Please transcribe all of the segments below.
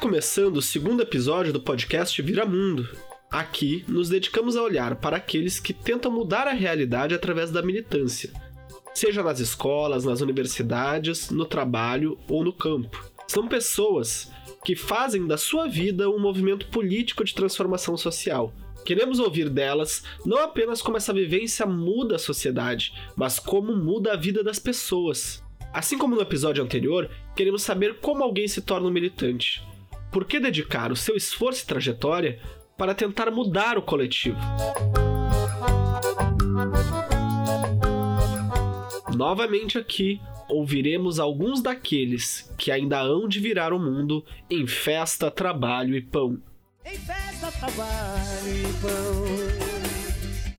começando o segundo episódio do podcast Vira Mundo. Aqui nos dedicamos a olhar para aqueles que tentam mudar a realidade através da militância, seja nas escolas, nas universidades, no trabalho ou no campo. São pessoas que fazem da sua vida um movimento político de transformação social. Queremos ouvir delas não apenas como essa vivência muda a sociedade, mas como muda a vida das pessoas. Assim como no episódio anterior, queremos saber como alguém se torna um militante. Por que dedicar o seu esforço e trajetória para tentar mudar o coletivo? Novamente aqui, ouviremos alguns daqueles que ainda hão de virar o mundo em festa, trabalho e pão. Em festa, trabalho e pão.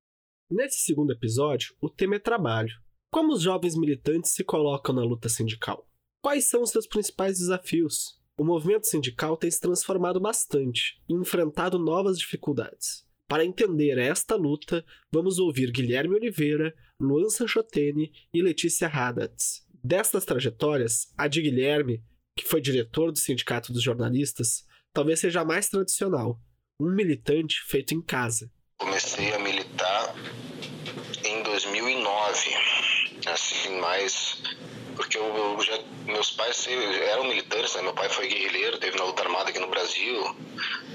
Nesse segundo episódio, o tema é trabalho. Como os jovens militantes se colocam na luta sindical? Quais são os seus principais desafios? O movimento sindical tem se transformado bastante e enfrentado novas dificuldades. Para entender esta luta, vamos ouvir Guilherme Oliveira, Luan Sanchotene e Letícia Haddad. Destas trajetórias, a de Guilherme, que foi diretor do Sindicato dos Jornalistas, talvez seja a mais tradicional, um militante feito em casa. Comecei a militar em 2009 assim, mais. Porque eu, eu já, meus pais eram militares, né? Meu pai foi guerrilheiro, teve na luta armada aqui no Brasil.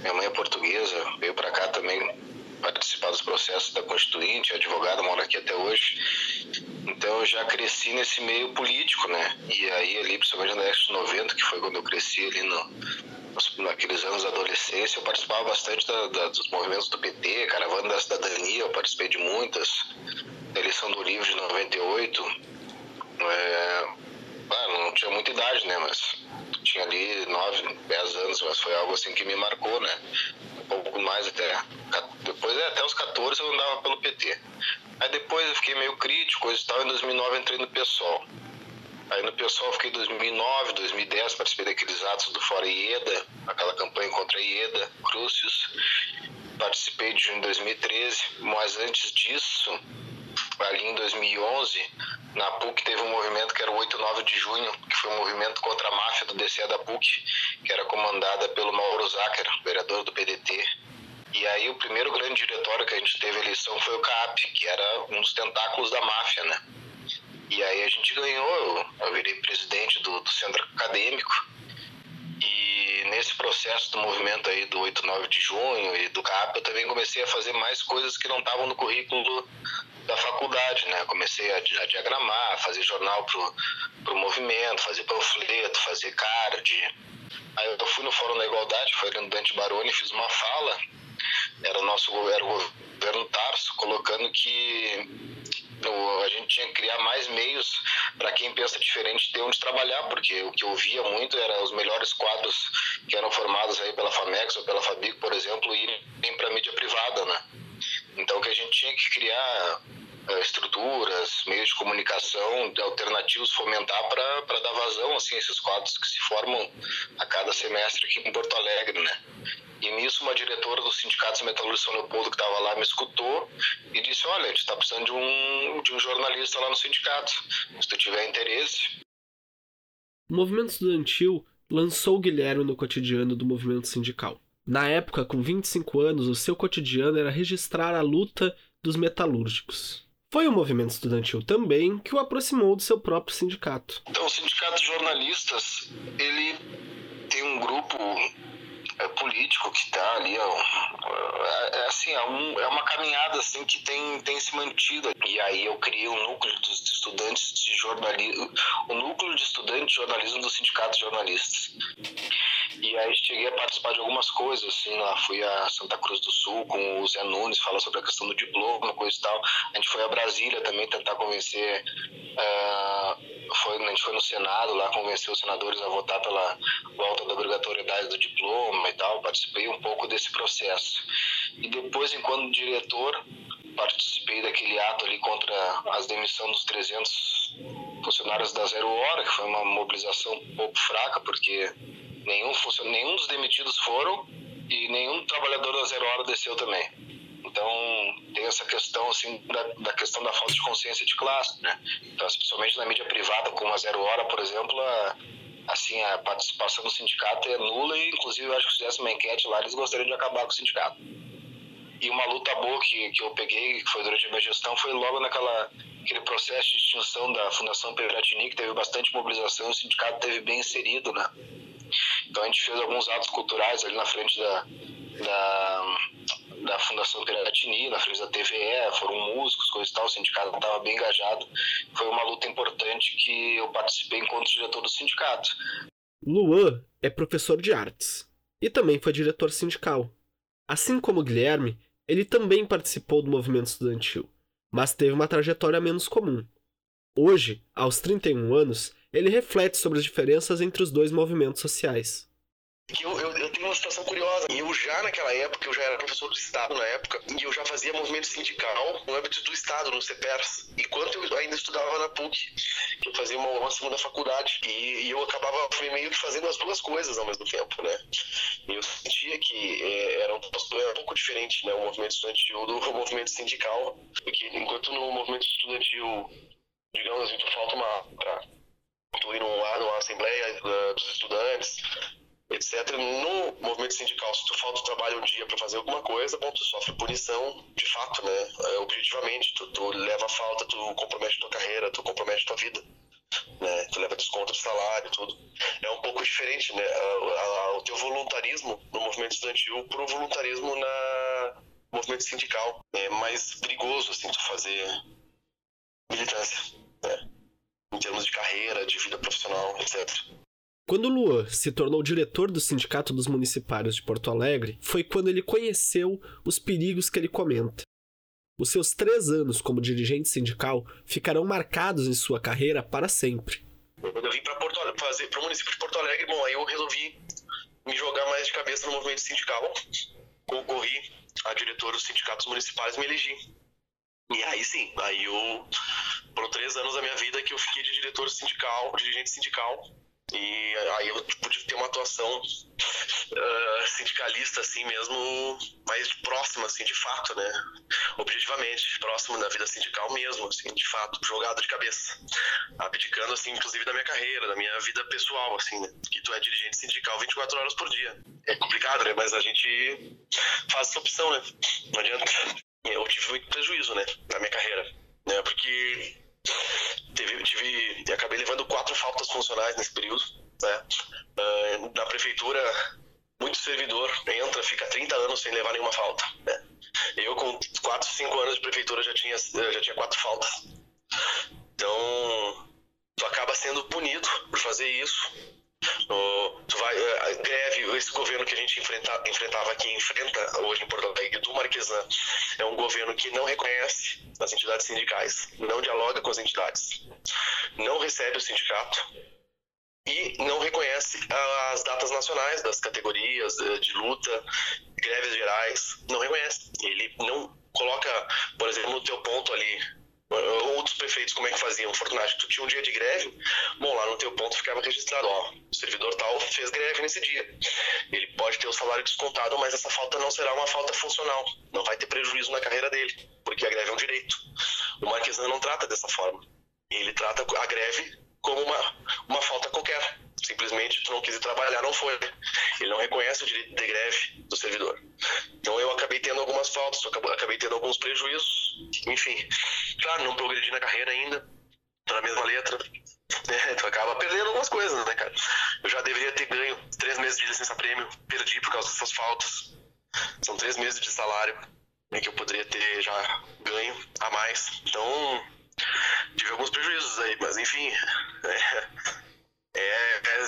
Minha mãe é portuguesa, veio para cá também participar dos processos da Constituinte, é advogada, mora aqui até hoje. Então eu já cresci nesse meio político, né? E aí ali, principalmente na década de 90, que foi quando eu cresci ali no, naqueles anos da adolescência, eu participava bastante da, da, dos movimentos do PT, Caravana da Cidadania, eu participei de muitas da eleição do livro de 98, é, não tinha muita idade, né? Mas tinha ali 9, 10 anos, mas foi algo assim que me marcou, né? Um pouco mais até. Depois, é, até os 14 eu andava pelo PT. Aí depois eu fiquei meio crítico, e tal. Em 2009 entrei no PSOL. Aí no PSOL fiquei em 2009, 2010, participei daqueles atos do Fora Ieda, aquela campanha contra Ieda, Crucius. Participei de em 2013, mas antes disso, ali em 2011, na PUC teve um movimento que era o 8 9 de junho, que foi um movimento contra a máfia do DCE da PUC, que era comandada pelo Mauro Zacher, vereador do PDT. E aí o primeiro grande diretório que a gente teve eleição foi o CAP, que era um dos tentáculos da máfia, né? E aí a gente ganhou, eu, virei presidente do, do centro acadêmico, e nesse processo do movimento aí do 8 9 de junho e do CAP, eu também comecei a fazer mais coisas que não estavam no currículo da faculdade, né? Comecei a, a diagramar, fazer jornal pro, pro movimento, fazer panfleto, fazer card. Aí eu fui no Fórum da Igualdade, foi no Dante Baroni, fiz uma fala, era o nosso era o governo Tarso, colocando que a gente tinha que criar mais meios para quem pensa diferente ter onde trabalhar, porque o que eu via muito era os melhores quadros que eram formados aí pela Famex ou pela Fabico, por exemplo, irem para mídia privada, né? Então que a gente tinha que criar uh, estruturas, meios de comunicação alternativos, fomentar para dar vazão assim esses quadros que se formam a cada semestre aqui em Porto Alegre, né? E nisso uma diretora do Sindicato Metalúrgico São Leopoldo que estava lá me escutou e disse, olha, a gente está precisando de um, de um jornalista lá no sindicato, se tu tiver interesse. O movimento estudantil lançou Guilherme no cotidiano do movimento sindical. Na época, com 25 anos, o seu cotidiano era registrar a luta dos metalúrgicos. Foi o movimento estudantil também que o aproximou do seu próprio sindicato. Então, o sindicato de jornalistas, ele tem um grupo é, político que está ali, é, é, assim, é, um, é, uma caminhada assim que tem, tem se mantido. E aí eu criei um núcleo dos estudantes de jornalismo, o núcleo de estudantes de jornalismo do Sindicato de Jornalistas. E aí cheguei a participar de algumas coisas, assim, lá fui a Santa Cruz do Sul com o Zé Nunes, falar sobre a questão do diploma, coisa e tal. A gente foi a Brasília também tentar convencer, uh, foi, a gente foi no Senado lá convencer os senadores a votar pela volta da obrigatoriedade do diploma e tal. Participei um pouco desse processo. E depois, enquanto diretor, participei daquele ato ali contra as demissões dos 300 funcionários da Zero Hora, que foi uma mobilização um pouco fraca, porque Nenhum, nenhum dos demitidos foram e nenhum trabalhador da Zero Hora desceu também. Então, tem essa questão, assim, da, da, questão da falta de consciência de classe, né? Então, especialmente na mídia privada, como a Zero Hora, por exemplo, a, assim, a participação no sindicato é nula e, inclusive, eu acho que se fizesse uma enquete lá, eles gostariam de acabar com o sindicato. E uma luta boa que, que eu peguei, que foi durante a minha gestão, foi logo naquela aquele processo de extinção da Fundação Piratini, que teve bastante mobilização o sindicato teve bem inserido, né? Então a gente fez alguns atos culturais ali na frente da, da, da Fundação Piratini, na frente da TVE, foram músicos, coisa e tal, o sindicato estava bem engajado. Foi uma luta importante que eu participei enquanto diretor do sindicato. Luan é professor de artes e também foi diretor sindical. Assim como Guilherme, ele também participou do movimento estudantil, mas teve uma trajetória menos comum. Hoje, aos 31 anos, ele reflete sobre as diferenças entre os dois movimentos sociais eu, eu, situação curiosa. Eu já naquela época, eu já era professor do Estado na época, e eu já fazia movimento sindical no âmbito do Estado, no CEPERS, enquanto eu ainda estudava na PUC, que eu fazia uma, uma segunda faculdade, e, e, eu acabava meio que fazendo as duas coisas ao mesmo tempo, né? E eu sentia que é, era, um, era um pouco diferente, né, o movimento estudantil do movimento sindical, porque enquanto no movimento estudantil, digamos assim, falta uma... Pra, tu ir numa, numa assembleia uh, dos estudantes, etc. No movimento sindical, se tu falta o trabalho um dia para fazer alguma coisa, bom, tu sofre punição de fato, né? É, objetivamente, tu, tu leva a falta, tu compromete tua carreira, tu compromete tua vida. Né? Tu leva desconto de salário, tudo. É um pouco diferente, né? o teu voluntarismo no movimento estudantil pro voluntarismo na movimento sindical. É mais perigoso, assim, tu fazer militância, né? Em termos de carreira, de vida profissional, etc. Quando Luan se tornou diretor do Sindicato dos Municipários de Porto Alegre, foi quando ele conheceu os perigos que ele comenta. Os seus três anos como dirigente sindical ficarão marcados em sua carreira para sempre. Quando eu vim para o município de Porto Alegre, bom, aí eu resolvi me jogar mais de cabeça no movimento sindical. Concorri a diretor dos sindicatos municipais e me elegi. E aí sim, aí eu, por três anos da minha vida que eu fiquei de diretor sindical, dirigente sindical, e aí eu pude ter uma atuação uh, sindicalista, assim mesmo, mais próxima, assim, de fato, né? Objetivamente, próximo da vida sindical mesmo, assim, de fato, jogado de cabeça. Abdicando, assim, inclusive da minha carreira, da minha vida pessoal, assim, né? Que tu é dirigente sindical 24 horas por dia. É complicado, né? Mas a gente faz essa opção, né? Não adianta. Eu tive muito prejuízo, né? Na minha carreira. Né? Porque Teve, tive, acabei levando quatro faltas funcionais nesse período. Né? Uh, na prefeitura, muito servidor entra, fica 30 anos sem levar nenhuma falta. Né? Eu, com 4, 5 anos de prefeitura, já tinha, já tinha quatro faltas. Então, tu acaba sendo punido por fazer isso tu vai, a greve, esse governo que a gente enfrenta, enfrentava aqui, enfrenta hoje em Porto Alegre, do Marquesan, é um governo que não reconhece as entidades sindicais, não dialoga com as entidades, não recebe o sindicato e não reconhece as datas nacionais das categorias de luta, greves gerais, não reconhece. Ele não coloca, por exemplo, no teu ponto ali, Outros prefeitos, como é que faziam? Fortunati, tu tinha um dia de greve, bom, lá no teu ponto ficava registrado, ó, o servidor tal fez greve nesse dia. Ele pode ter o salário descontado, mas essa falta não será uma falta funcional. Não vai ter prejuízo na carreira dele, porque a greve é um direito. O Marquesan não trata dessa forma. Ele trata a greve como uma, uma falta qualquer. Simplesmente tu não quis trabalhar, não foi. Ele não reconhece o direito de greve do servidor. Então eu acabei tendo algumas faltas, acabei tendo alguns prejuízos. Enfim, claro, não progredi na carreira ainda, na mesma letra. É, tu acaba perdendo algumas coisas, né, cara? Eu já deveria ter ganho três meses de licença-prêmio, perdi por causa dessas faltas. São três meses de salário né, que eu poderia ter já ganho a mais. Então, tive alguns prejuízos aí, mas enfim. É,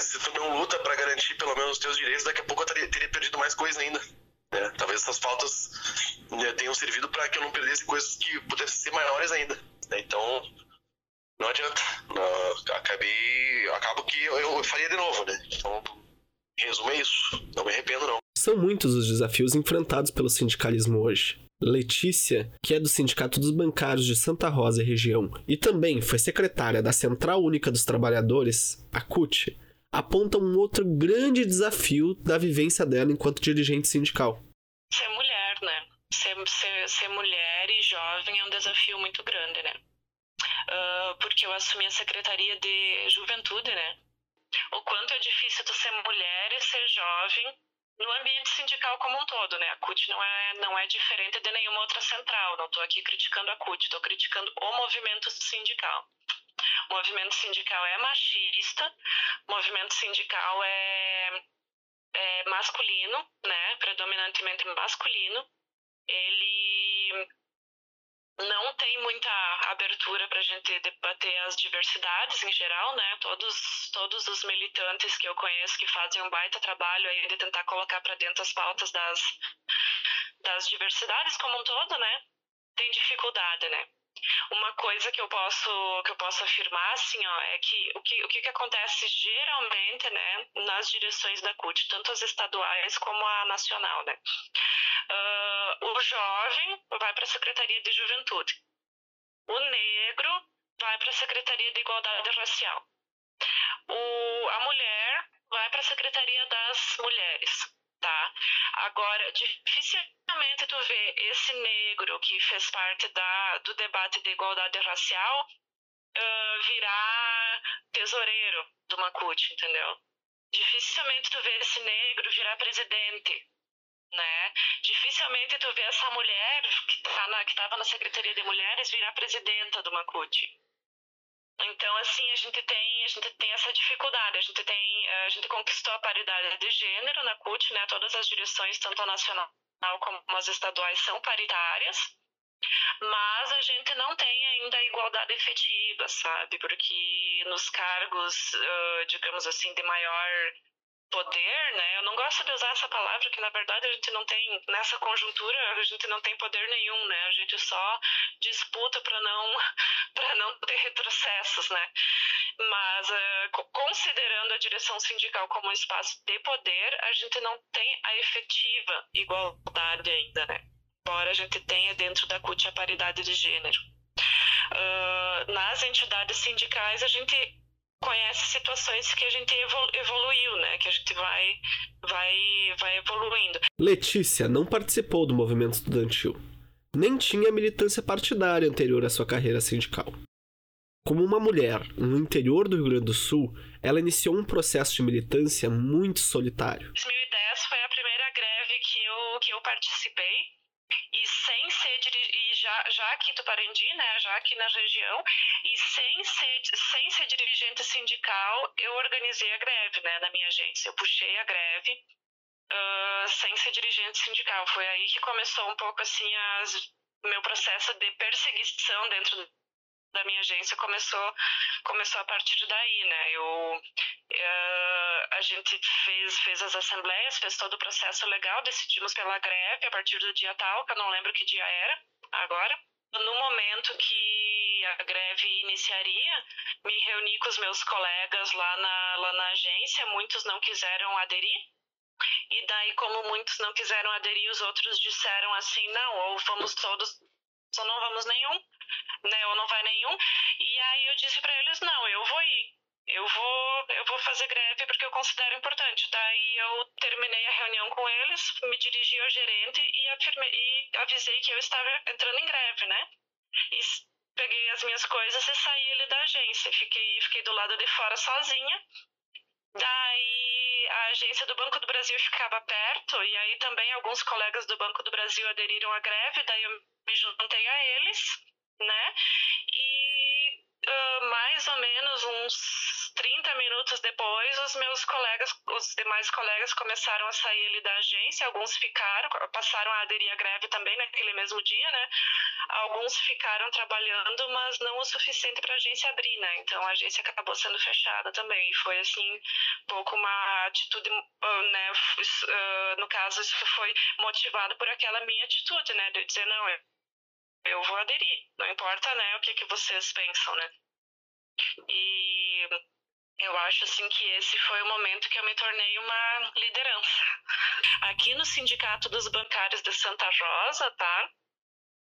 se tu não luta para garantir pelo menos os teus direitos, daqui a pouco eu teria, teria perdido mais coisa ainda. Né? Talvez essas faltas né, tenham servido para que eu não perdesse coisas que pudessem ser maiores ainda. Né? Então, não adianta. Não, acabei. Acabo que eu, eu faria de novo, né? Então, resumo é isso. Não me arrependo, não. São muitos os desafios enfrentados pelo sindicalismo hoje. Letícia, que é do Sindicato dos Bancários de Santa Rosa e região, e também foi secretária da Central Única dos Trabalhadores, a CUT, aponta um outro grande desafio da vivência dela enquanto dirigente sindical. Ser mulher, né? Ser, ser, ser mulher e jovem é um desafio muito grande, né? Uh, porque eu assumi a Secretaria de Juventude, né? o quanto é difícil tu ser mulher e ser jovem no ambiente sindical como um todo, né? A CUT não é, não é diferente de nenhuma outra central. Não estou aqui criticando a CUT, estou criticando o movimento sindical. Movimento sindical é machista, movimento sindical é, é masculino, né? Predominantemente masculino. Ele não tem muita abertura para a gente debater as diversidades em geral, né? Todos, todos os militantes que eu conheço que fazem um baita trabalho aí de tentar colocar para dentro as pautas das, das diversidades como um todo, né? Tem dificuldade, né? Uma coisa que eu posso que eu posso afirmar assim, ó, é que o que o que, que acontece geralmente, né, nas direções da CUT, tanto as estaduais como a nacional, né? Uh, o jovem vai para a Secretaria de Juventude. O negro vai para a Secretaria de Igualdade Racial. O, a mulher vai para a Secretaria das Mulheres, tá? Agora, dificilmente tu vê esse negro que fez parte da, do debate de igualdade racial uh, virar tesoureiro de uma CUT, entendeu? Dificilmente tu vê esse negro virar presidente né? Dificilmente tu vê essa mulher que tá na, estava na Secretaria de Mulheres virar presidenta do Macute. Então, assim, a gente tem, a gente tem essa dificuldade. A gente tem, a gente conquistou a paridade de gênero na CUT, né? Todas as direções, tanto a nacional como as estaduais, são paritárias. Mas a gente não tem ainda a igualdade efetiva, sabe? Porque nos cargos, digamos assim, de maior poder, né? Eu não gosto de usar essa palavra, que na verdade a gente não tem, nessa conjuntura, a gente não tem poder nenhum, né? A gente só disputa para não, para não ter retrocessos, né? Mas uh, considerando a direção sindical como um espaço de poder, a gente não tem a efetiva igualdade ainda, né? Embora a gente tenha dentro da CUT a paridade de gênero. Uh, nas entidades sindicais, a gente conhece situações que a gente evoluiu, né? Que a gente vai, vai, vai evoluindo. Letícia não participou do movimento estudantil, nem tinha militância partidária anterior à sua carreira sindical. Como uma mulher no interior do Rio Grande do Sul, ela iniciou um processo de militância muito solitário. 2010 foi a primeira greve que eu, que eu participei já, já aqui em Tuparendi, né, já aqui na região, e sem ser, sem ser dirigente sindical, eu organizei a greve, né, na minha agência. Eu puxei a greve uh, sem ser dirigente sindical. Foi aí que começou um pouco assim as, meu processo de perseguição dentro da minha agência começou começou a partir daí, né? Eu uh, a gente fez fez as assembleias, fez todo o processo legal, decidimos pela greve a partir do dia tal, que eu não lembro que dia era agora. No momento que a greve iniciaria, me reuni com os meus colegas lá na, lá na agência, muitos não quiseram aderir. E daí, como muitos não quiseram aderir, os outros disseram assim: não, ou vamos todos, ou não vamos nenhum né? Ou não vai nenhum. E aí eu disse para eles, não, eu vou ir. Eu vou, eu vou fazer greve porque eu considero importante. Daí eu terminei a reunião com eles, me dirigi ao gerente e, afirmei, e avisei que eu estava entrando em greve, né? E peguei as minhas coisas e saí ali da agência. Fiquei, fiquei do lado de fora sozinha. Daí a agência do Banco do Brasil ficava perto e aí também alguns colegas do Banco do Brasil aderiram à greve. Daí eu me juntei a eles né? E uh, mais ou menos uns 30 minutos depois, os meus colegas, os demais colegas começaram a sair ali da agência, alguns ficaram, passaram a aderir à greve também naquele mesmo dia, né? Alguns ficaram trabalhando, mas não o suficiente para a agência abrir, né? Então a agência acabou sendo fechada também. Foi assim, um pouco uma atitude, né? no caso, isso foi motivado por aquela minha atitude, né? De dizer, não, eu vou aderir. Não importa, né, o que, que vocês pensam, né? E eu acho assim que esse foi o momento que eu me tornei uma liderança. Aqui no Sindicato dos Bancários de Santa Rosa, tá?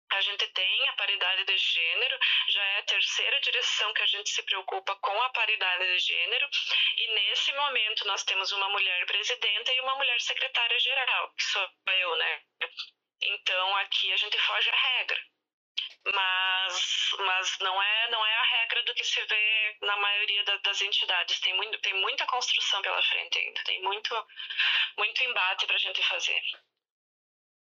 A gente tem a paridade de gênero, já é a terceira direção que a gente se preocupa com a paridade de gênero, e nesse momento nós temos uma mulher presidenta e uma mulher secretária geral, que sou eu, né? Então aqui a gente foge à regra. Mas mas, não, é, não é a regra do que se vê na maioria da, das entidades. Tem, muito, tem muita construção pela frente ainda, tem muito, muito embate para a gente fazer.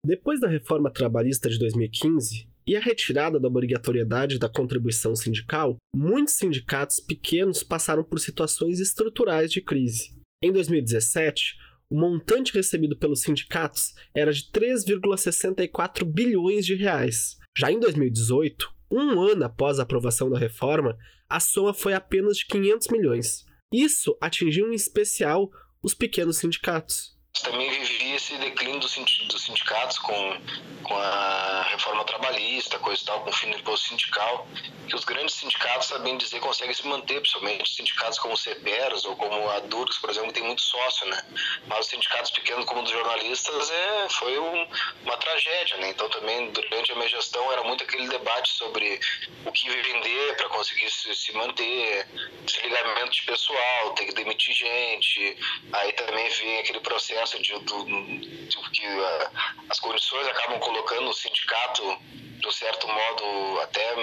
Depois da reforma trabalhista de 2015 e a retirada da obrigatoriedade da contribuição sindical, muitos sindicatos pequenos passaram por situações estruturais de crise. Em 2017, o montante recebido pelos sindicatos era de 3,64 bilhões de reais. Já em 2018, um ano após a aprovação da reforma, a soma foi apenas de 500 milhões. Isso atingiu em especial os pequenos sindicatos também vivi esse declínio dos sindicatos com, com a reforma trabalhista, coisa e tal, com o fim do imposto sindical, que os grandes sindicatos, sabem dizer, conseguem se manter, principalmente sindicatos como o CEPERS ou como a Durgs, por exemplo, que tem muito sócio, né? Mas os sindicatos pequenos como os jornalistas é, foi um, uma tragédia, né? Então também durante a minha gestão era muito aquele debate sobre o que vender para conseguir se, se manter, desligamento de pessoal, ter que demitir gente, aí também vem aquele processo de, de, de que uh, as condições acabam colocando o sindicato, de um certo modo, até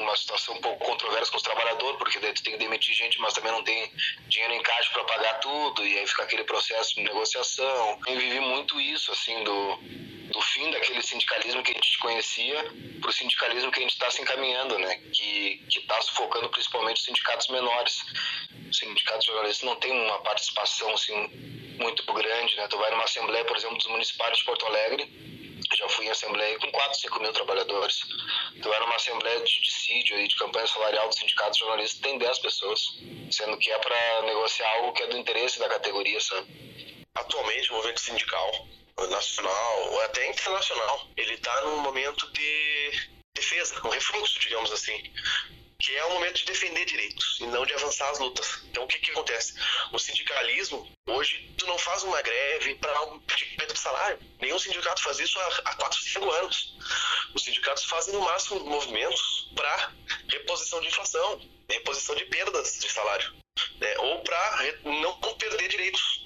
uma situação um pouco controversa com os trabalhadores, porque daí tu tem que demitir gente, mas também não tem dinheiro em caixa para pagar tudo, e aí fica aquele processo de negociação. Eu vivi muito isso, assim, do, do fim daquele sindicalismo que a gente conhecia para o sindicalismo que a gente está se encaminhando, né? Que está sufocando principalmente os sindicatos menores. Os sindicatos jornalistas não têm uma participação assim muito grande, né? Tu vai numa assembleia, por exemplo, dos municipários de Porto Alegre, já fui em assembleia com 4, 5 mil trabalhadores. Tu vai numa assembleia de dissídio e de campanha salarial dos sindicatos jornalistas, tem 10 pessoas, sendo que é para negociar algo que é do interesse da categoria, sabe? Atualmente, o movimento sindical nacional ou até internacional, ele está num momento de defesa, um refluxo, digamos assim que é o momento de defender direitos e não de avançar as lutas. Então, o que, que acontece? O sindicalismo, hoje, tu não faz uma greve para pedir aumento de salário. Nenhum sindicato faz isso há, há 4, 5 anos. Os sindicatos fazem, no máximo, movimentos para reposição de inflação, reposição de perdas de salário, né? ou para não perder direitos.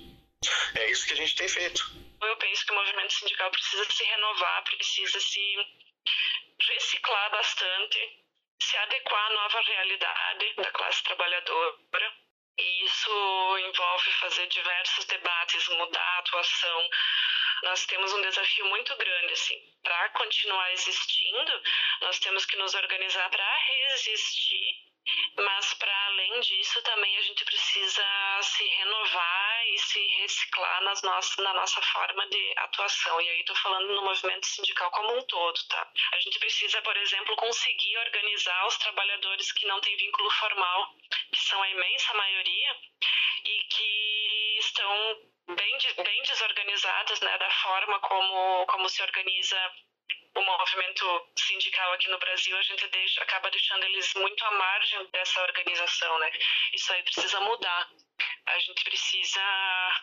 É isso que a gente tem feito. Eu penso que o movimento sindical precisa se renovar, precisa se reciclar bastante se adequar à nova realidade da classe trabalhadora. E isso envolve fazer diversos debates, mudar a atuação. Nós temos um desafio muito grande, assim. Para continuar existindo, nós temos que nos organizar para resistir mas para além disso também a gente precisa se renovar e se reciclar nas nossas, na nossa forma de atuação. E aí estou falando no movimento sindical como um todo, tá? A gente precisa, por exemplo, conseguir organizar os trabalhadores que não têm vínculo formal, que são a imensa maioria, e que estão bem, bem desorganizados né, da forma como, como se organiza o movimento sindical aqui no Brasil, a gente deixa, acaba deixando eles muito à margem dessa organização, né? Isso aí precisa mudar. A gente precisa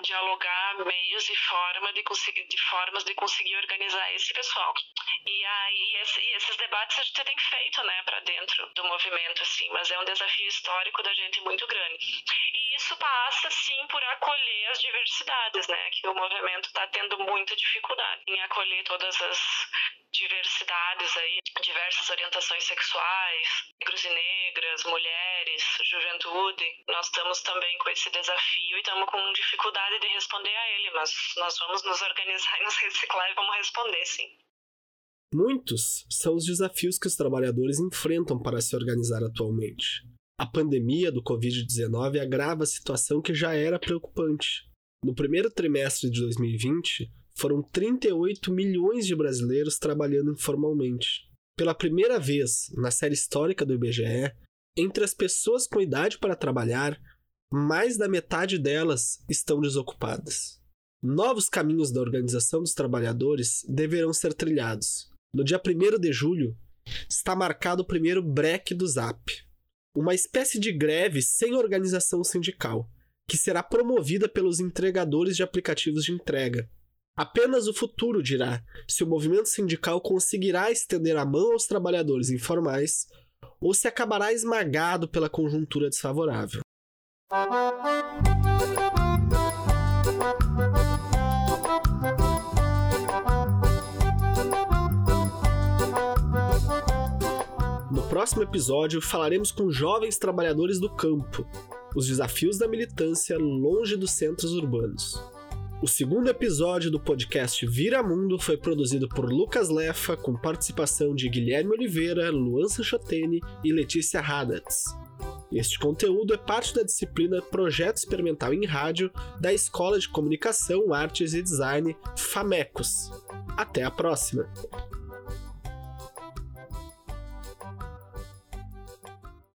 dialogar meios e forma de conseguir, de formas de conseguir organizar esse pessoal. E aí e esses debates a gente tem feito, né, para dentro do movimento, assim, mas é um desafio histórico da gente muito grande. E isso passa, sim, por acolher as diversidades, né, que o movimento está tendo muita dificuldade em acolher todas as diversidades aí, diversas orientações sexuais, negros e negras, mulheres, juventude. Nós estamos também com esse desafio e estamos com dificuldade de responder a ele, mas nós vamos nos organizar e nos reciclar e vamos responder, sim. Muitos são os desafios que os trabalhadores enfrentam para se organizar atualmente. A pandemia do Covid-19 agrava a situação que já era preocupante. No primeiro trimestre de 2020, foram 38 milhões de brasileiros trabalhando informalmente. Pela primeira vez na série histórica do IBGE, entre as pessoas com idade para trabalhar, mais da metade delas estão desocupadas. Novos caminhos da organização dos trabalhadores deverão ser trilhados. No dia 1 de julho, está marcado o primeiro break do ZAP, uma espécie de greve sem organização sindical, que será promovida pelos entregadores de aplicativos de entrega, Apenas o futuro dirá se o movimento sindical conseguirá estender a mão aos trabalhadores informais ou se acabará esmagado pela conjuntura desfavorável. No próximo episódio falaremos com jovens trabalhadores do campo, os desafios da militância longe dos centros urbanos. O segundo episódio do podcast Vira Mundo foi produzido por Lucas Lefa, com participação de Guilherme Oliveira, Luan Sanchotene e Letícia Haddats. Este conteúdo é parte da disciplina Projeto Experimental em Rádio da Escola de Comunicação, Artes e Design FAMECOS. Até a próxima!